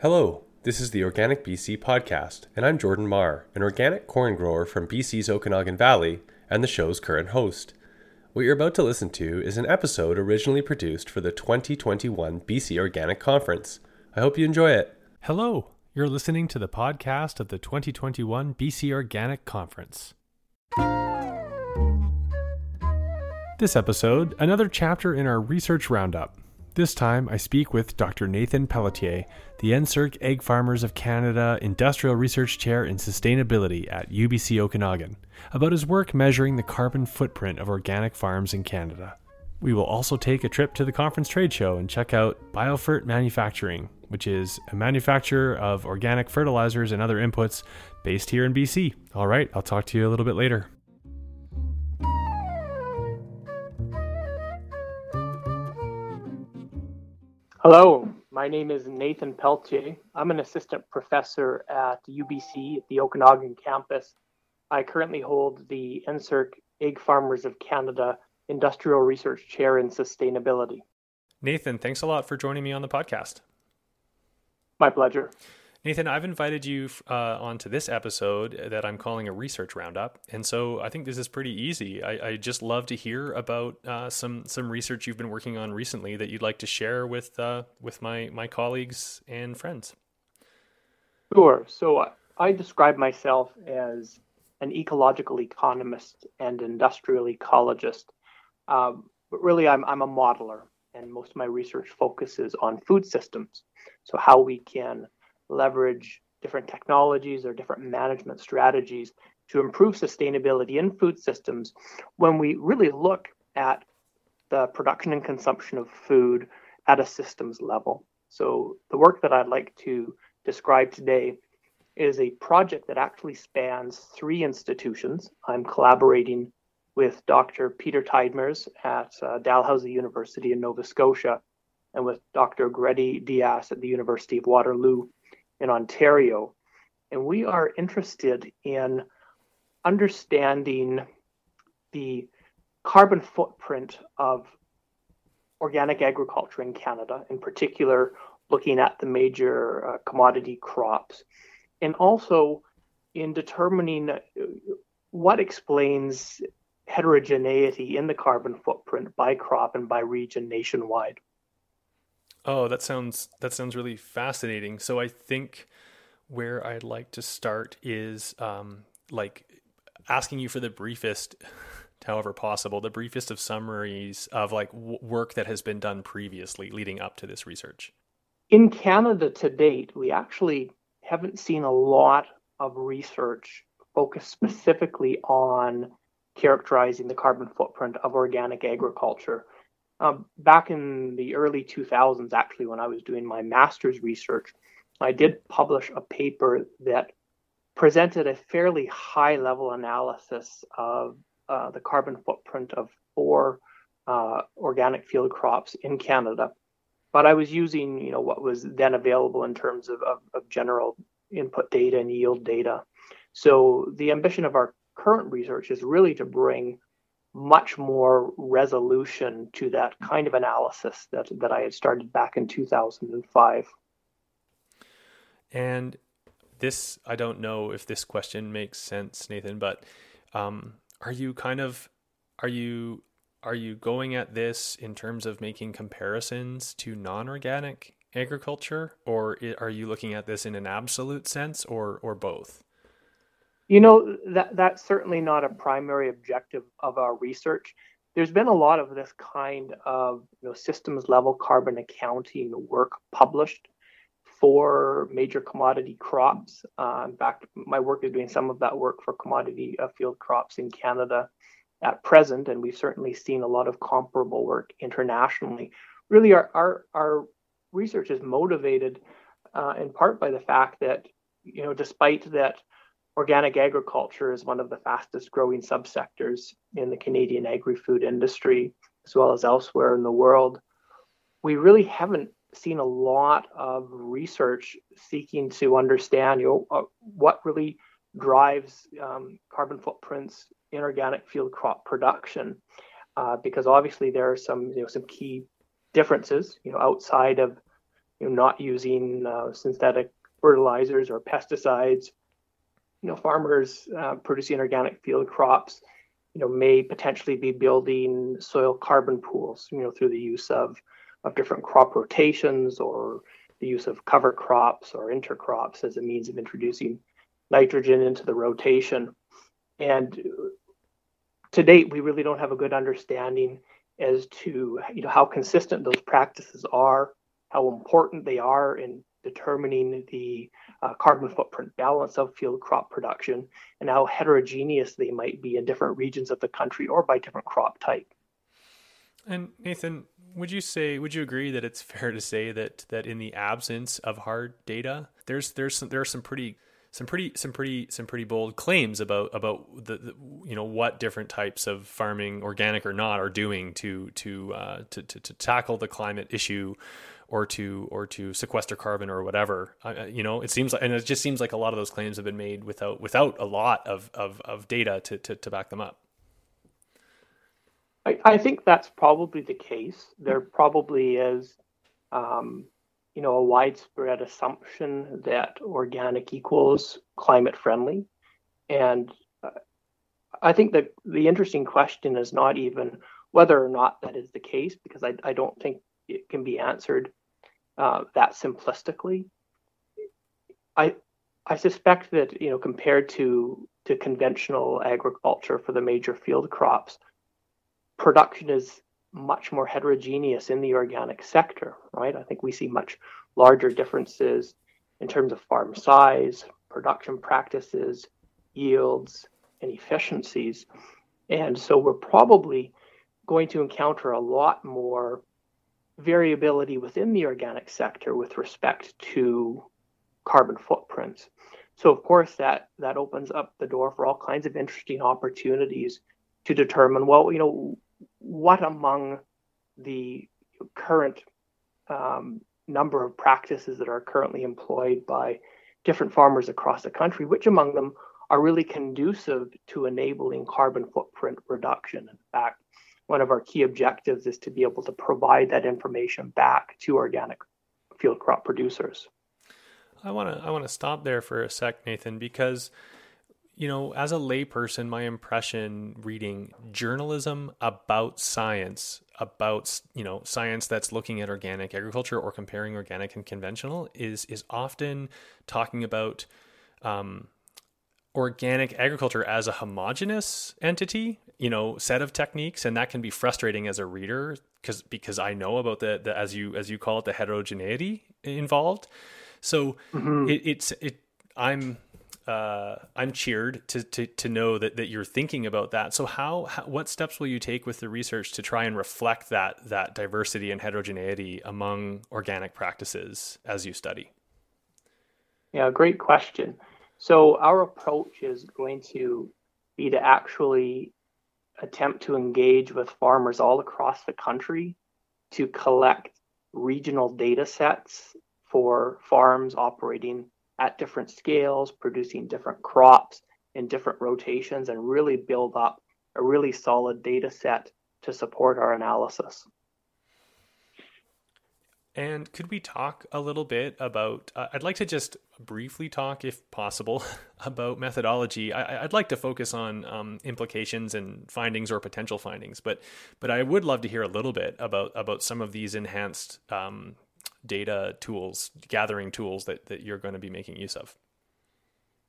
Hello, this is the Organic BC podcast, and I'm Jordan Marr, an organic corn grower from BC's Okanagan Valley and the show's current host. What you're about to listen to is an episode originally produced for the 2021 BC Organic Conference. I hope you enjoy it. Hello, you're listening to the podcast of the 2021 BC Organic Conference. This episode, another chapter in our research roundup. This time, I speak with Dr. Nathan Pelletier, the NSERC Egg Farmers of Canada Industrial Research Chair in Sustainability at UBC Okanagan, about his work measuring the carbon footprint of organic farms in Canada. We will also take a trip to the conference trade show and check out BioFert Manufacturing, which is a manufacturer of organic fertilizers and other inputs based here in BC. All right, I'll talk to you a little bit later. Hello, my name is Nathan Pelletier. I'm an assistant professor at UBC at the Okanagan campus. I currently hold the NSERC Egg Farmers of Canada Industrial Research Chair in Sustainability. Nathan, thanks a lot for joining me on the podcast. My pleasure. Nathan, I've invited you uh, onto this episode that I'm calling a research roundup, and so I think this is pretty easy. I, I just love to hear about uh, some some research you've been working on recently that you'd like to share with uh, with my my colleagues and friends. Sure. So I describe myself as an ecological economist and industrial ecologist, um, but really I'm I'm a modeler, and most of my research focuses on food systems. So how we can leverage different technologies or different management strategies to improve sustainability in food systems when we really look at the production and consumption of food at a systems level. So, the work that I'd like to describe today is a project that actually spans three institutions. I'm collaborating with Dr. Peter Tyedmers at uh, Dalhousie University in Nova Scotia and with Dr. Goretty Dias at the University of Waterloo in Ontario. And we are interested in understanding the carbon footprint of organic agriculture in Canada, in particular, looking at the major uh, commodity crops, and also in determining what explains heterogeneity in the carbon footprint by crop and by region nationwide. Oh, that sounds that sounds really fascinating. So I think where I'd like to start is um, like asking you for the briefest, however possible, the briefest of summaries of like w- work that has been done previously leading up to this research. In Canada to date, we actually haven't seen a lot of research focused specifically on characterizing the carbon footprint of organic agriculture. Um, back in the early 2000s, actually, when I was doing my master's research, I did publish a paper that presented a fairly high level analysis of uh, the carbon footprint of four uh, organic field crops in Canada. But I was using, you know, what was then available in terms of, of, of general input data and yield data. So the ambition of our current research is really to bring much more resolution to that kind of analysis that, that I had started back in 2005. And this, I don't know if this question makes sense, Nathan, but um, are you kind of, are you, are you going at this in terms of making comparisons to non-organic agriculture, or are you looking at this in an absolute sense, or or both? You know, that that's certainly not a primary objective of our research. There's been a lot of this kind of you know, systems level carbon accounting work published for major commodity crops. Uh, in fact, my work is doing some of that work for commodity uh, field crops in Canada at present, and we've certainly seen a lot of comparable work internationally. Really, our our, our research is motivated uh, in part by the fact that you know, despite that organic agriculture is one of the fastest growing subsectors in the Canadian agri food industry, as well as elsewhere in the world. We really haven't seen a lot of research seeking to understand you know, uh, what really drives um, carbon footprints in organic field crop production, uh, because obviously there are some you know some key differences you know outside of you know, not using uh, synthetic fertilizers or pesticides. You know, farmers uh, producing organic field crops, you know, may potentially be building soil carbon pools, you know, through the use of of different crop rotations or the use of cover crops or intercrops as a means of introducing nitrogen into the rotation. And to date, we really don't have a good understanding as to you know how consistent those practices are, how important they are in determining the uh, carbon footprint balance of field crop production, and how heterogeneous they might be in different regions of the country or by different crop type. And Nathan, would you say would you agree that it's fair to say that that in the absence of hard data, there's there's some, there are some pretty some pretty some pretty some pretty bold claims about about the, the, you know what different types of farming organic or not are doing to to uh, to, to, to tackle the climate issue or to or to sequester carbon or whatever. Uh, you know it seems like and it just seems like a lot of those claims have been made without without a lot of of, of data to, to to back them up. I, I think that's probably the case. There probably is um, you know, a widespread assumption that organic equals climate friendly. And uh, I think that the interesting question is not even whether or not that is the case, because I, I don't think it can be answered uh, that simplistically. I I suspect that you know compared to to conventional agriculture for the major field crops, production is much more heterogeneous in the organic sector, right? I think we see much larger differences in terms of farm size, production practices, yields, and efficiencies. And so we're probably going to encounter a lot more variability within the organic sector with respect to carbon footprints. So of course that that opens up the door for all kinds of interesting opportunities to determine well, you know, what among the current um, number of practices that are currently employed by different farmers across the country, which among them are really conducive to enabling carbon footprint reduction. In fact, one of our key objectives is to be able to provide that information back to organic field crop producers. I want to I want to stop there for a sec, Nathan, because you know, as a layperson, my impression reading journalism about science, about you know science that's looking at organic agriculture or comparing organic and conventional, is is often talking about um, organic agriculture as a homogenous entity, you know, set of techniques, and that can be frustrating as a reader because because I know about the, the as you as you call it the heterogeneity involved. So mm-hmm. it, it's it I'm uh, I'm cheered to, to, to know that, that you're thinking about that. So how, how, what steps will you take with the research to try and reflect that that diversity and heterogeneity among organic practices as you study? Yeah, great question. So our approach is going to be to actually attempt to engage with farmers all across the country to collect regional data sets for farms operating at different scales, producing different crops in different rotations, and really build up a really solid data set to support our analysis. And could we talk a little bit about? Uh, I'd like to just briefly talk, if possible, about methodology. I, would like to focus on um, implications and findings or potential findings, but but I would love to hear a little bit about about some of these enhanced um, data tools, gathering tools that, that you're going to be making use of?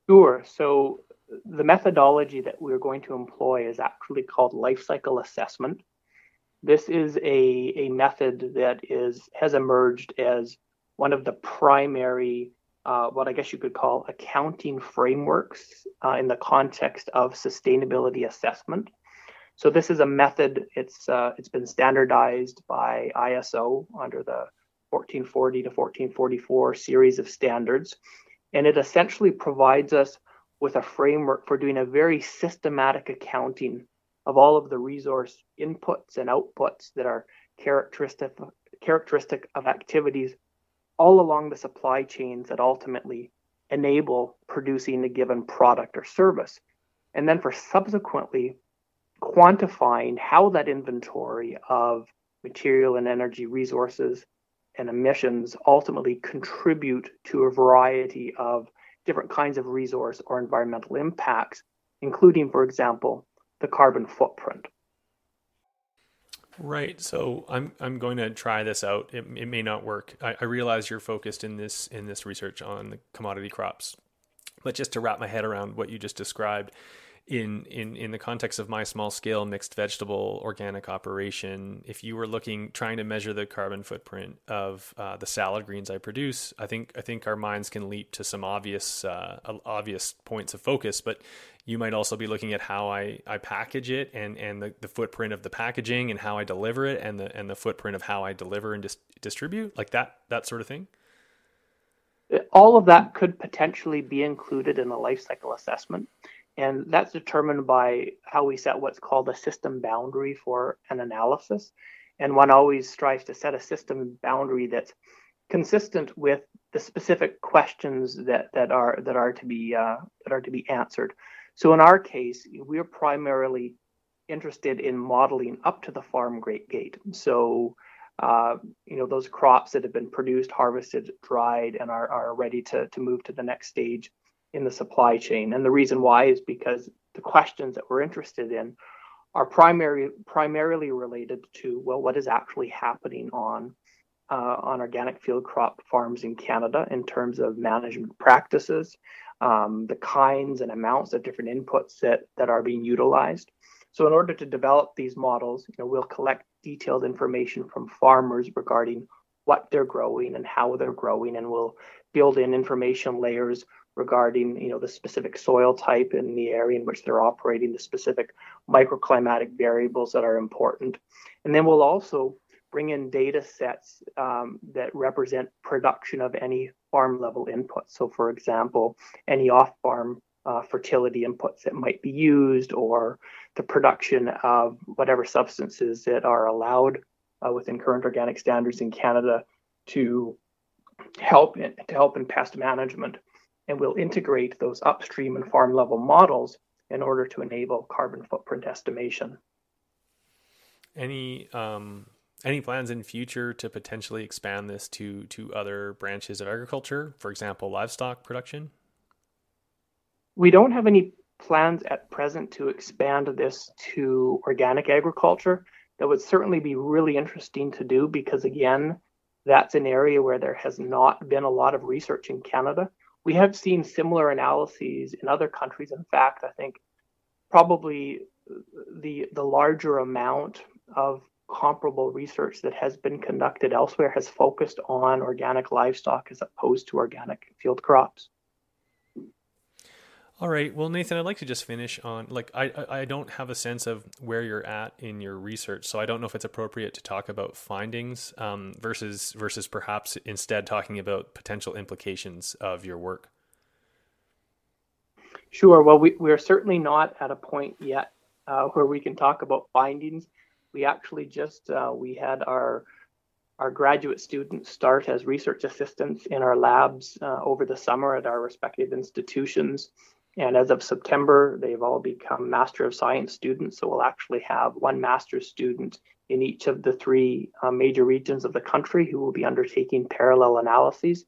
Sure. So the methodology that we're going to employ is actually called life cycle assessment. This is a, a method that is has emerged as one of the primary, uh, what I guess you could call accounting frameworks uh, in the context of sustainability assessment. So this is a method. It's uh, it's been standardized by ISO under the 1440 to 1444 series of standards. And it essentially provides us with a framework for doing a very systematic accounting of all of the resource inputs and outputs that are characteristic characteristic of activities all along the supply chains that ultimately enable producing a given product or service. And then for subsequently quantifying how that inventory of material and energy resources and emissions ultimately contribute to a variety of different kinds of resource or environmental impacts, including, for example, the carbon footprint. Right. So I'm I'm going to try this out. It, it may not work. I, I realize you're focused in this in this research on the commodity crops, but just to wrap my head around what you just described, in in in the context of my small scale mixed vegetable organic operation, if you were looking trying to measure the carbon footprint of uh, the salad greens I produce, I think I think our minds can leap to some obvious uh, obvious points of focus. But you might also be looking at how I, I package it and and the, the footprint of the packaging and how I deliver it and the and the footprint of how I deliver and dis- distribute like that that sort of thing. All of that could potentially be included in a life cycle assessment and that's determined by how we set what's called a system boundary for an analysis. And one always strives to set a system boundary that's consistent with the specific questions that, that are that are to be uh, that are to be answered. So in our case, we're primarily interested in modeling up to the farm gate. So uh, you know those crops that have been produced, harvested, dried, and are, are ready to, to move to the next stage in the supply chain. And the reason why is because the questions that we're interested in are primary, primarily related to, well, what is actually happening on, uh, on organic field crop farms in Canada in terms of management practices, um, the kinds and amounts of different inputs that, that are being utilized. So in order to develop these models, you know, we'll collect detailed information from farmers regarding what they're growing and how they're growing, and we'll build in information layers regarding you know the specific soil type in the area in which they're operating, the specific microclimatic variables that are important, and then we'll also bring in data sets um, that represent production of any farm level inputs. So, for example, any off farm uh, fertility inputs that might be used, or the production of whatever substances that are allowed uh, within current organic standards in Canada to help in, to help in pest management and we'll integrate those upstream and farm level models in order to enable carbon footprint estimation. Any um, any plans in future to potentially expand this to to other branches of agriculture, for example, livestock production? We don't have any plans at present to expand this to organic agriculture. That would certainly be really interesting to do because again, that's an area where there has not been a lot of research in Canada we have seen similar analyses in other countries. In fact, I think probably the the larger amount of comparable research that has been conducted elsewhere has focused on organic livestock as opposed to organic field crops. All right. Well, Nathan, I'd like to just finish on like I I don't have a sense of where you're at in your research, so I don't know if it's appropriate to talk about findings um, versus versus perhaps instead talking about potential implications of your work. Sure. Well, we we're certainly not at a point yet uh, where we can talk about findings. We actually just uh, we had our our graduate students start as research assistants in our labs uh, over the summer at our respective institutions. And as of September, they've all become Master of Science students. So we'll actually have one master's student in each of the three uh, major regions of the country who will be undertaking parallel analyses.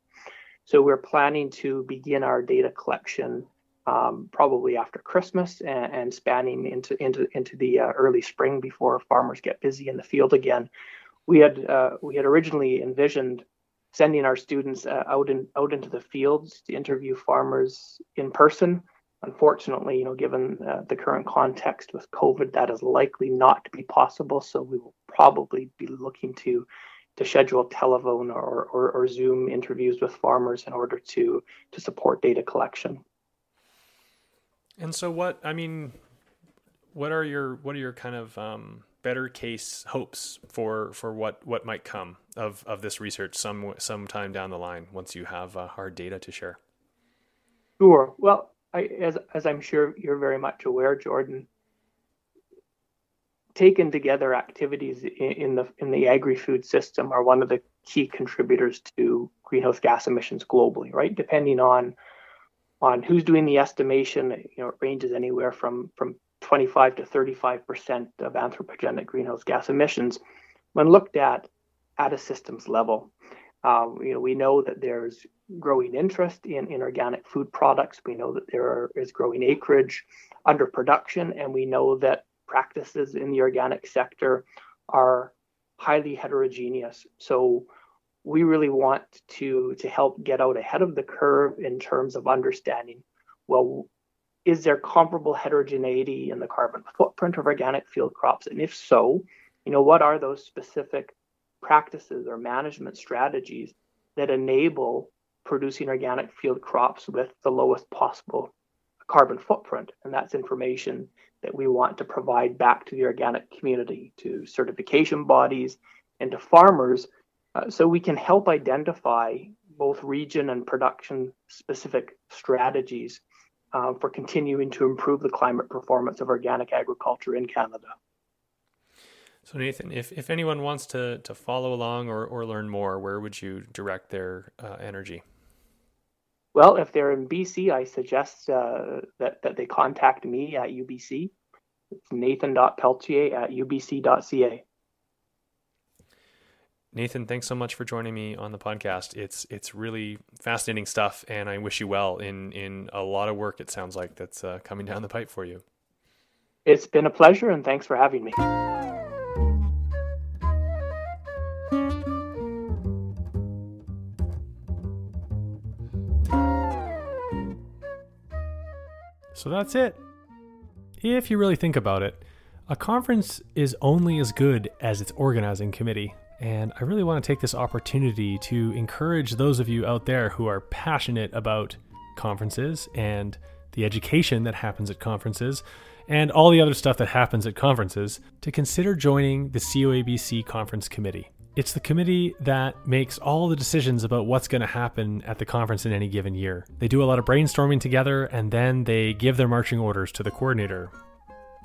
So we're planning to begin our data collection um, probably after Christmas and, and, spanning into into into the uh, early spring before farmers get busy in the field again. We had uh, we had originally envisioned sending our students uh, out in out into the fields to interview farmers in person Unfortunately, you know, given uh, the current context with COVID, that is likely not to be possible. So we will probably be looking to to schedule telephone or, or, or Zoom interviews with farmers in order to to support data collection. And so, what I mean, what are your what are your kind of um, better case hopes for for what what might come of of this research some sometime down the line once you have uh, hard data to share? Sure. Well, I, as as I'm sure you're very much aware, Jordan, taken together activities in, in the in the agri-food system are one of the key contributors to greenhouse gas emissions globally, right? Depending on on who's doing the estimation, you know, it ranges anywhere from from 25 to 35 percent of anthropogenic greenhouse gas emissions when looked at at a systems level. Um, you know, we know that there's growing interest in, in organic food products. We know that there is growing acreage under production, and we know that practices in the organic sector are highly heterogeneous. So we really want to to help get out ahead of the curve in terms of understanding well is there comparable heterogeneity in the carbon footprint of organic field crops? And if so you know what are those specific practices or management strategies that enable producing organic field crops with the lowest possible carbon footprint? And that's information that we want to provide back to the organic community to certification bodies and to farmers uh, so we can help identify both region and production specific strategies uh, for continuing to improve the climate performance of organic agriculture in Canada. So Nathan, if, if anyone wants to, to follow along or, or learn more, where would you direct their uh, energy? Well, if they're in BC, I suggest uh, that, that they contact me at UBC. It's nathan.pelletier at ubc.ca. Nathan, thanks so much for joining me on the podcast. It's it's really fascinating stuff, and I wish you well in in a lot of work. It sounds like that's uh, coming down the pipe for you. It's been a pleasure, and thanks for having me. So that's it. If you really think about it, a conference is only as good as its organizing committee. And I really want to take this opportunity to encourage those of you out there who are passionate about conferences and the education that happens at conferences and all the other stuff that happens at conferences to consider joining the COABC Conference Committee. It's the committee that makes all the decisions about what's going to happen at the conference in any given year. They do a lot of brainstorming together and then they give their marching orders to the coordinator.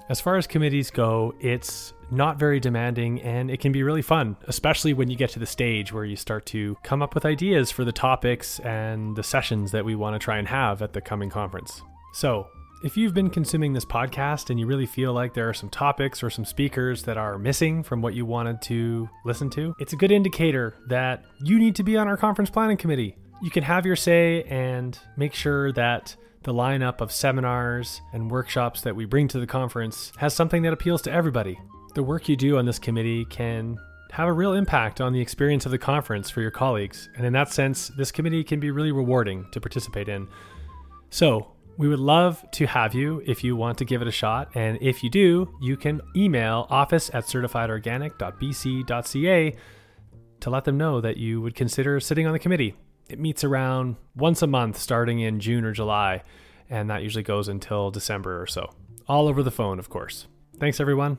As far as committees go, it's not very demanding and it can be really fun, especially when you get to the stage where you start to come up with ideas for the topics and the sessions that we want to try and have at the coming conference. So, if you've been consuming this podcast and you really feel like there are some topics or some speakers that are missing from what you wanted to listen to, it's a good indicator that you need to be on our conference planning committee. You can have your say and make sure that the lineup of seminars and workshops that we bring to the conference has something that appeals to everybody. The work you do on this committee can have a real impact on the experience of the conference for your colleagues, and in that sense, this committee can be really rewarding to participate in. So, we would love to have you if you want to give it a shot, and if you do, you can email office at certifiedorganic.bc.ca to let them know that you would consider sitting on the committee. It meets around once a month starting in June or July, and that usually goes until December or so. All over the phone, of course. Thanks, everyone.